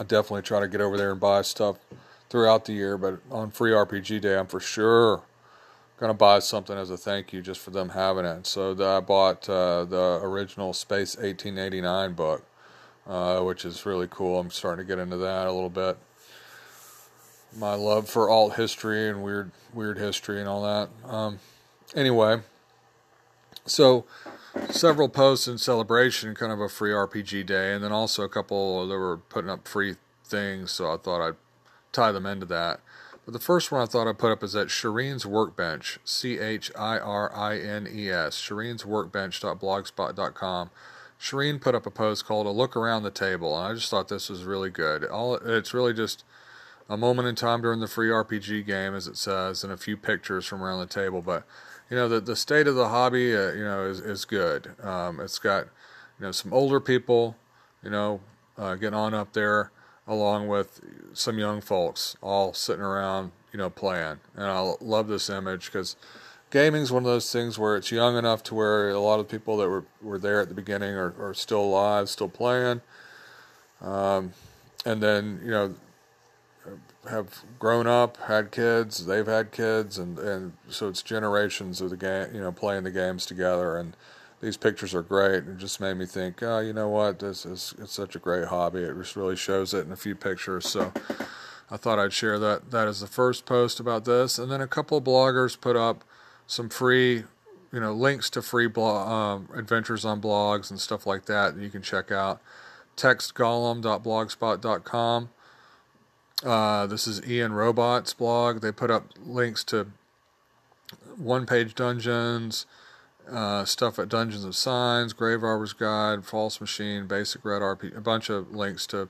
I definitely try to get over there and buy stuff throughout the year, but on Free RPG Day, I'm for sure going to buy something as a thank you just for them having it. So I bought uh, the original Space 1889 book, uh, which is really cool. I'm starting to get into that a little bit. My love for alt history and weird weird history and all that. Um, anyway, so several posts in celebration, kind of a free RPG day, and then also a couple that were putting up free things. So I thought I'd tie them into that. But the first one I thought I'd put up is at Chirine's Workbench, C H I R I N E S, chirinesworkbench.blogspot.com. Shireen put up a post called "A Look Around the Table," and I just thought this was really good. All it's really just a moment in time during the free RPG game, as it says, and a few pictures from around the table. But you know, the the state of the hobby, uh, you know, is is good. Um, it's got you know some older people, you know, uh, getting on up there along with some young folks all sitting around, you know, playing. And I love this image because gaming's one of those things where it's young enough to where a lot of people that were, were there at the beginning are, are still alive, still playing. Um, and then, you know, have grown up, had kids, they've had kids, and, and so it's generations of the game, you know, playing the games together. And these pictures are great. It just made me think, oh, you know what? This is it's such a great hobby. It just really shows it in a few pictures. So I thought I'd share that. That is the first post about this, and then a couple of bloggers put up some free, you know, links to free blog um, adventures on blogs and stuff like that that you can check out. Textgolem.blogspot.com. Uh, this is Ian Robot's blog. They put up links to one-page dungeons uh, stuff at Dungeons of Signs, Graverobber's Guide, False Machine, Basic Red RP, a bunch of links to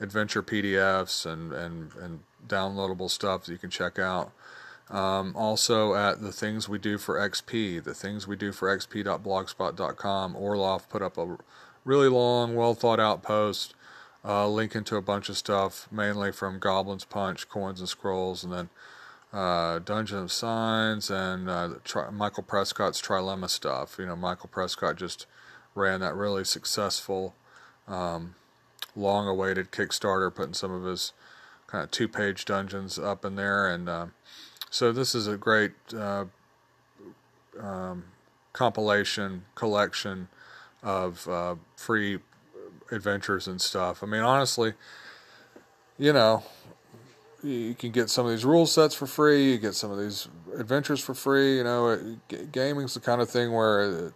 adventure PDFs and, and, and downloadable stuff that you can check out. Um, also at the things we do for XP, the things we do for XP.blogspot.com. Orloff put up a really long, well thought out post uh, linking to a bunch of stuff, mainly from Goblin's Punch, Coins and Scrolls, and then uh, Dungeon of Signs and uh, tri- Michael Prescott's Trilemma stuff. You know, Michael Prescott just ran that really successful, um, long awaited Kickstarter, putting some of his kind of two page dungeons up in there. And uh, so this is a great uh, um, compilation, collection of uh, free adventures and stuff. I mean, honestly, you know, you can get some of these rule sets for free. You get some of these adventures for free. You know, gaming's the kind of thing where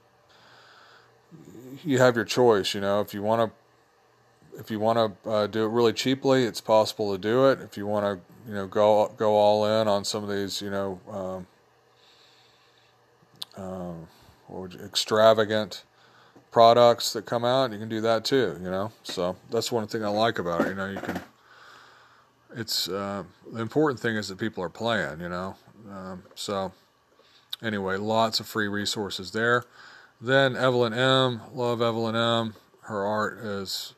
you have your choice. You know, if you want to, if you want to uh, do it really cheaply, it's possible to do it. If you want to, you know, go go all in on some of these, you know, um, uh, extravagant products that come out, you can do that too. You know, so that's one thing I like about it. You know, you can it's uh, the important thing is that people are playing, you know. Um, so anyway, lots of free resources there. Then Evelyn M, love Evelyn M. Her art is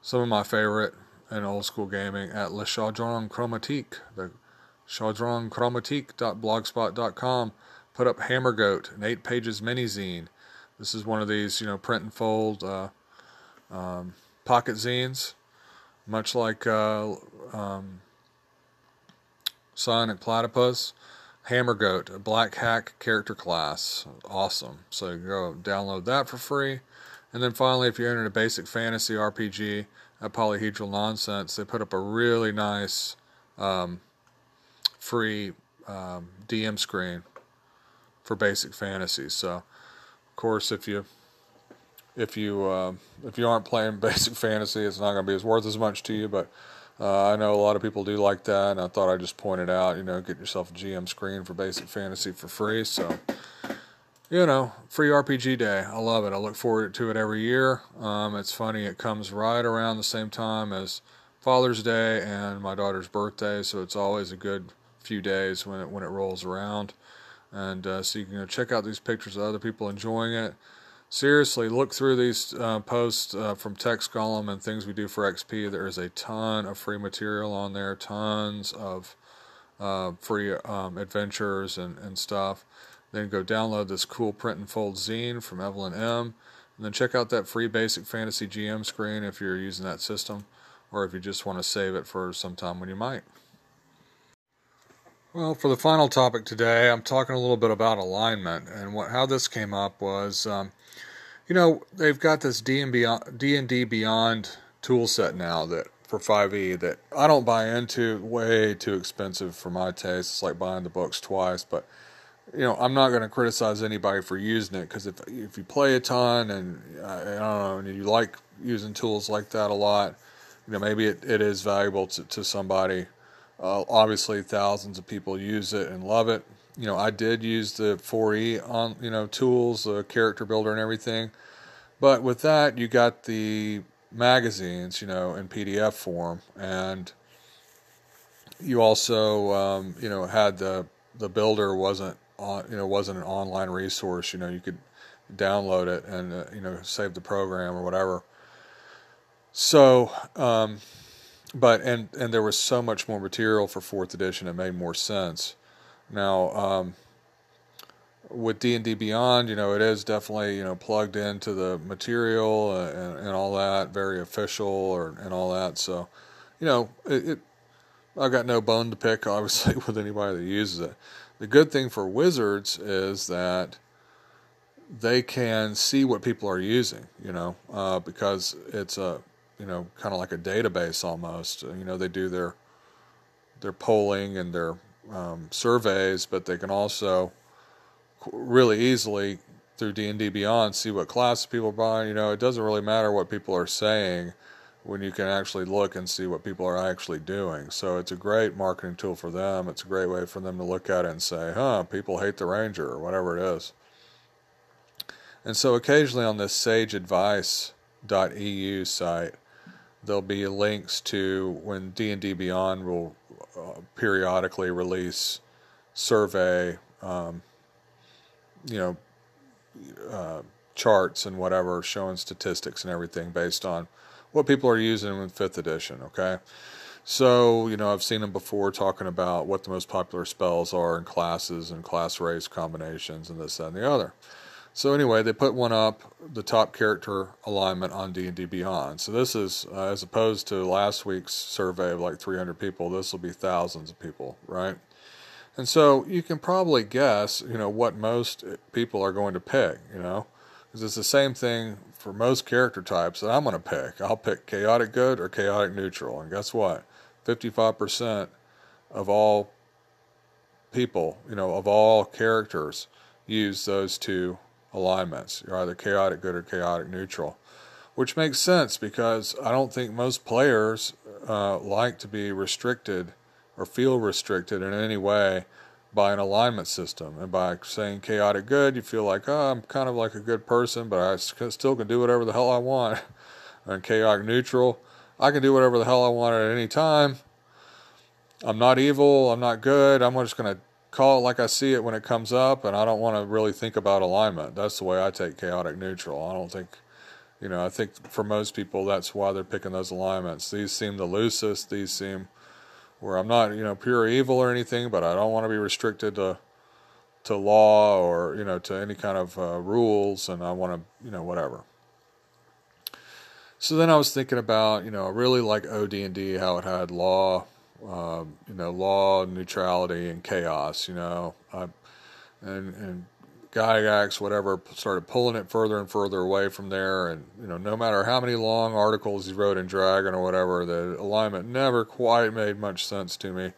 some of my favorite in old school gaming at Le Chaudron Chromatique, the chaudronchromatique.blogspot.com. Put up Hammer Goat, an eight pages mini zine. This is one of these, you know, print and fold uh, um, pocket zines much like uh, um, Sonic Platypus. Hammer Goat, a Black Hack character class. Awesome. So go download that for free. And then finally, if you're into a basic fantasy RPG at Polyhedral Nonsense, they put up a really nice um, free um, DM screen for basic fantasy. So, of course, if you if you uh, if you aren't playing basic fantasy, it's not going to be as worth as much to you. But uh, I know a lot of people do like that, and I thought I'd just point it out. You know, get yourself a GM screen for basic fantasy for free. So, you know, free RPG day. I love it. I look forward to it every year. Um, it's funny; it comes right around the same time as Father's Day and my daughter's birthday, so it's always a good few days when it when it rolls around. And uh, so you can go check out these pictures of other people enjoying it seriously look through these uh, posts uh, from Text Golem and things we do for XP. There is a ton of free material on there, tons of uh, free um, adventures and, and stuff. Then go download this cool print and fold zine from Evelyn M. And then check out that free basic fantasy GM screen if you're using that system or if you just want to save it for some time when you might. Well, for the final topic today, I'm talking a little bit about alignment, and what how this came up was um, you know, they've got this D and Beyond, D&D Beyond tool set now that for 5e that I don't buy into. Way too expensive for my taste. It's like buying the books twice. But you know, I'm not going to criticize anybody for using it because if if you play a ton and uh, I don't know, and you like using tools like that a lot, you know, maybe it, it is valuable to to somebody. Uh, obviously, thousands of people use it and love it you know, I did use the 4E on, you know, tools, the character builder and everything. But with that, you got the magazines, you know, in PDF form, and you also, um, you know, had the the builder wasn't on, you know, wasn't an online resource. You know, you could download it and uh, you know save the program or whatever. So, um, but and and there was so much more material for fourth edition. It made more sense. Now, um, with D and D Beyond, you know, it is definitely you know plugged into the material and, and all that, very official or and all that. So, you know, it, it I got no bone to pick, obviously, with anybody that uses it. The good thing for Wizards is that they can see what people are using, you know, uh, because it's a you know kind of like a database almost. You know, they do their their polling and their um, surveys, but they can also really easily through D&D Beyond see what class people are buying. You know, it doesn't really matter what people are saying when you can actually look and see what people are actually doing. So it's a great marketing tool for them. It's a great way for them to look at it and say, huh, people hate the Ranger or whatever it is. And so occasionally on this sageadvice.eu site, there'll be links to when D&D Beyond will periodically release survey, um, you know, uh, charts and whatever showing statistics and everything based on what people are using in fifth edition. Okay, so you know I've seen them before talking about what the most popular spells are in classes and class race combinations and this that, and the other. So anyway, they put one up, the top character alignment on D&D Beyond. So this is, uh, as opposed to last week's survey of like 300 people, this will be thousands of people, right? And so you can probably guess, you know, what most people are going to pick, you know, because it's the same thing for most character types that I'm going to pick. I'll pick chaotic good or chaotic neutral. And guess what? 55% of all people, you know, of all characters use those two alignments. You're either chaotic good or chaotic neutral, which makes sense because I don't think most players uh, like to be restricted or feel restricted in any way by an alignment system. And by saying chaotic good, you feel like, oh, I'm kind of like a good person, but I still can do whatever the hell I want. and chaotic neutral, I can do whatever the hell I want at any time. I'm not evil, I'm not good, I'm just going to call it like I see it when it comes up, and I don't want to really think about alignment. That's the way I take chaotic neutral. I don't think, you know, I think for most people that's why they're picking those alignments. These seem the loosest. These seem where I'm not, you know, pure evil or anything, but I don't want to be restricted to to law or you know to any kind of uh, rules, and I want to, you know, whatever. So then I was thinking about, you know, I really like OD&D, how it had law, um, you know, law, neutrality, and chaos. You know, I, and and Gygax, whatever, started pulling it further and further away from there. And you know, no matter how many long articles he wrote in Dragon or whatever, the alignment never quite made much sense to me.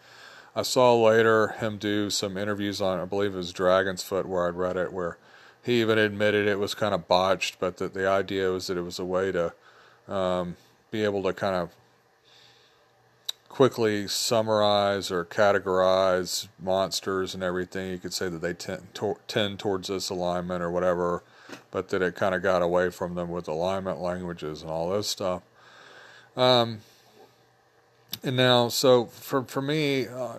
I saw later him do some interviews on, I believe it was Dragon's Foot, where I'd read it, where he even admitted it was kind of botched, but that the idea was that it was a way to um, be able to kind of quickly summarize or categorize monsters and everything, you could say that they tend, to, tend towards this alignment or whatever, but that it kind of got away from them with alignment languages and all this stuff. Um, and now, so for for me, uh,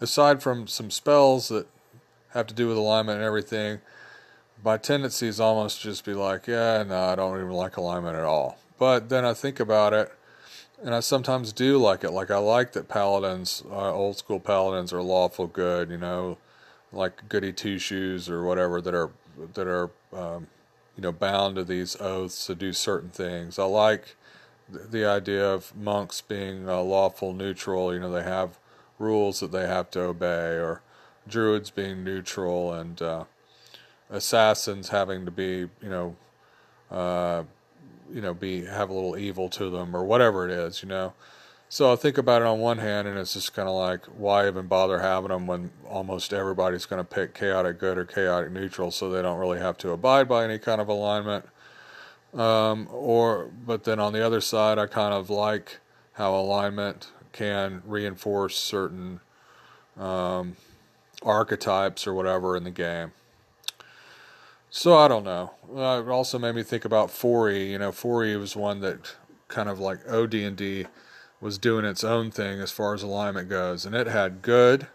aside from some spells that have to do with alignment and everything, my tendency is almost just be like, yeah, no, I don't even like alignment at all. But then I think about it and I sometimes do like it. Like I like that paladins, uh, old school paladins, are lawful good. You know, like goody two shoes or whatever that are that are um, you know bound to these oaths to do certain things. I like th- the idea of monks being uh, lawful neutral. You know, they have rules that they have to obey, or druids being neutral, and uh, assassins having to be you know. You know be have a little evil to them or whatever it is you know? So i think about it on one hand and it's just kind of like why even bother having them when almost everybody's going to pick chaotic good or chaotic neutral so they don't really have to abide by any kind of alignment. Um, or but then on the other side i kind of like how alignment can reinforce certain um, archetypes or whatever in the game so I don't know. Uh, it also made me think about 4E. You know, 4E was one that kind of like OD&D was doing its own thing as far as alignment goes, and it had good,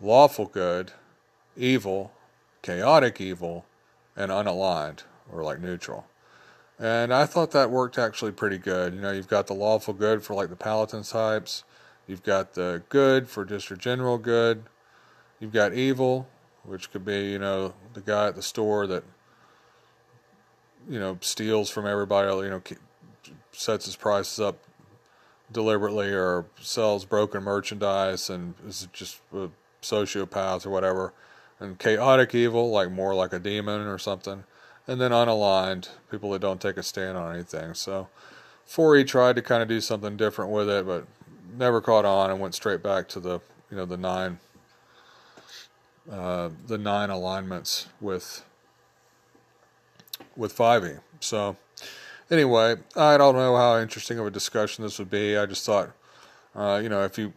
lawful good, evil, chaotic evil, and unaligned or like neutral. And I thought that worked actually pretty good. You know, you've got the lawful good for like the paladin types. You've got the good for just your general good. You've got evil which could be, you know, the guy at the store that, you know, steals from everybody, you know, sets his prices up deliberately or sells broken merchandise and is just a sociopath or whatever. And chaotic evil, like more like a demon or something. And then unaligned, people that don't take a stand on anything. So 4E tried to kind of do something different with it, but never caught on and went straight back to the, you know, the nine uh, the nine alignments with with 5e. So anyway, I don't know how interesting of a discussion this would be. I just thought, uh, you know, if you,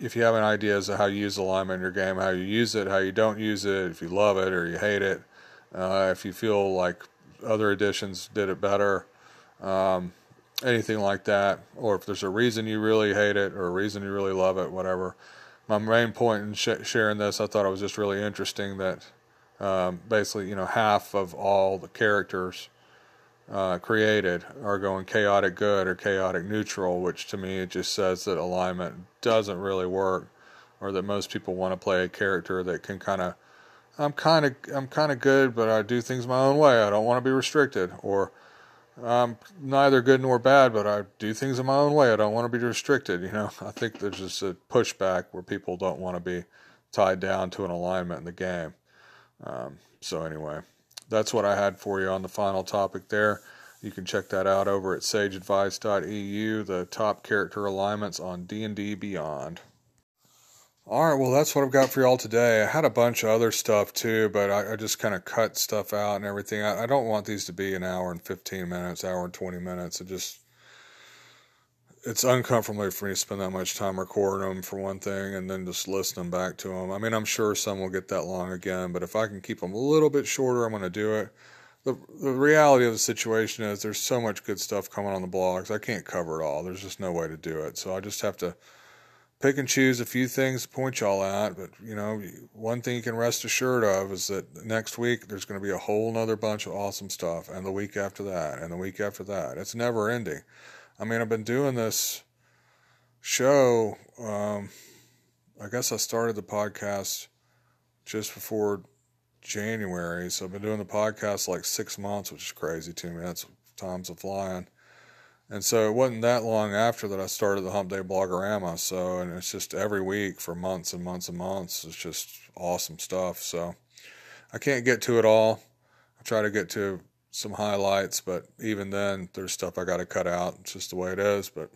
if you have an idea as to how you use alignment in your game, how you use it, how you don't use it, if you love it or you hate it, uh, if you feel like other editions did it better, um, anything like that, or if there's a reason you really hate it or a reason you really love it, whatever. My main point in sh- sharing this, I thought it was just really interesting that um, basically, you know, half of all the characters uh, created are going chaotic good or chaotic neutral, which to me it just says that alignment doesn't really work, or that most people want to play a character that can kind of, I'm kind of, I'm kind of good, but I do things my own way. I don't want to be restricted, or I'm neither good nor bad, but I do things in my own way. I don't want to be restricted. You know, I think there's just a pushback where people don't want to be tied down to an alignment in the game. Um, so anyway that's what I had for you on the final topic there. You can check that out over at sageadvice.eu, the top character alignments on D&D Beyond. All right, well, that's what I've got for y'all today. I had a bunch of other stuff too, but I, I just kind of cut stuff out and everything. I, I don't want these to be an hour and 15 minutes, hour and 20 minutes. It just it's uncomfortable for me to spend that much time recording them for one thing and then just listening back to them. I mean, I'm sure some will get that long again, but if I can keep them a little bit shorter, I'm going to do it. The, the reality of the situation is there's so much good stuff coming on the blogs. I can't cover it all. There's just no way to do it. So I just have to pick and choose a few things to point y'all at. But, you know, one thing you can rest assured of is that next week there's going to be a whole nother bunch of awesome stuff. And the week after that, and the week after that. It's never ending. I mean, I've been doing this show. Um, I guess I started the podcast just before January, so I've been doing the podcast like six months, which is crazy to me. That's times of flying. And so it wasn't that long after that I started the Hump Day Blogorama. So, and it's just every week for months and months and months. It's just awesome stuff. So I can't get to it all. I try to get to some highlights, but even then, there's stuff I got to cut out. It's just the way it is. But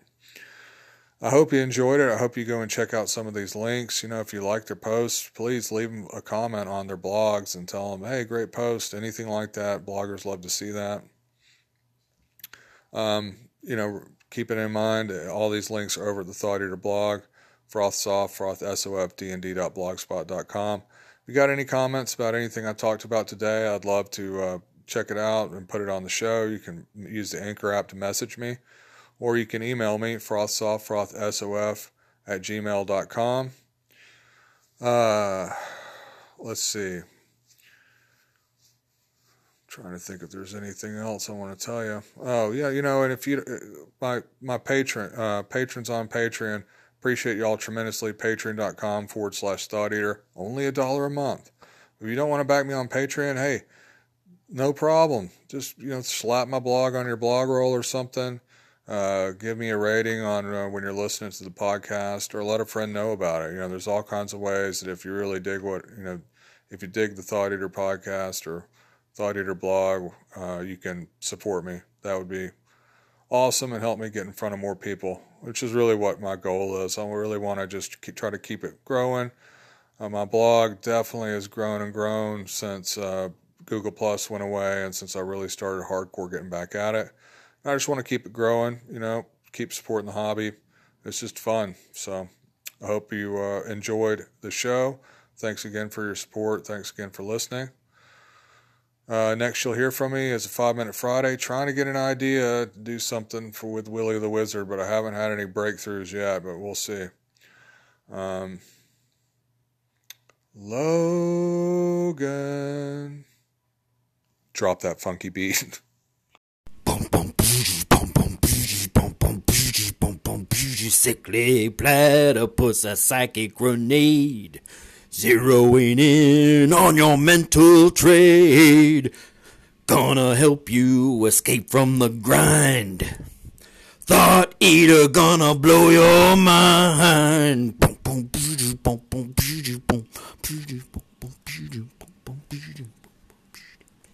I hope you enjoyed it. I hope you go and check out some of these links. You know, if you like their posts, please leave them a comment on their blogs and tell them, hey, great post, anything like that. Bloggers love to see that. Um, you know, keep it in mind, all these links are over at the Thought Eater blog, frothsoft, frothsof, dnd.blogspot.com. If you got any comments about anything I talked about today, I'd love to uh, check it out and put it on the show. You can use the Anchor app to message me, or you can email me, frothsoft, frothsof at gmail.com. Uh, let's see. Trying to think if there's anything else I want to tell you. Oh yeah, you know, and if you my my patron uh, patrons on Patreon appreciate y'all tremendously. Patreon.com forward slash thought eater. Only a dollar a month. If you don't want to back me on Patreon, hey, no problem. Just you know, slap my blog on your blog roll or something. Uh, give me a rating on uh, when you're listening to the podcast, or let a friend know about it. You know, there's all kinds of ways that if you really dig what you know, if you dig the Thought Eater podcast or Thought Eater blog, uh, you can support me. That would be awesome and help me get in front of more people, which is really what my goal is. I really want to just keep, try to keep it growing. Uh, my blog definitely has grown and grown since uh, Google Plus went away, and since I really started hardcore getting back at it, I just want to keep it growing. You know, keep supporting the hobby. It's just fun. So I hope you uh, enjoyed the show. Thanks again for your support. Thanks again for listening. Uh, next, you'll hear from me is a five minute Friday. Trying to get an idea to do something for with Willie the Wizard, but I haven't had any breakthroughs yet. But we'll see. Um, Logan drop that funky beat. Sickly platypus, a psychic grenade, Zeroing in on your mental trade. Gonna help you escape from the grind. Thought eater gonna blow your mind.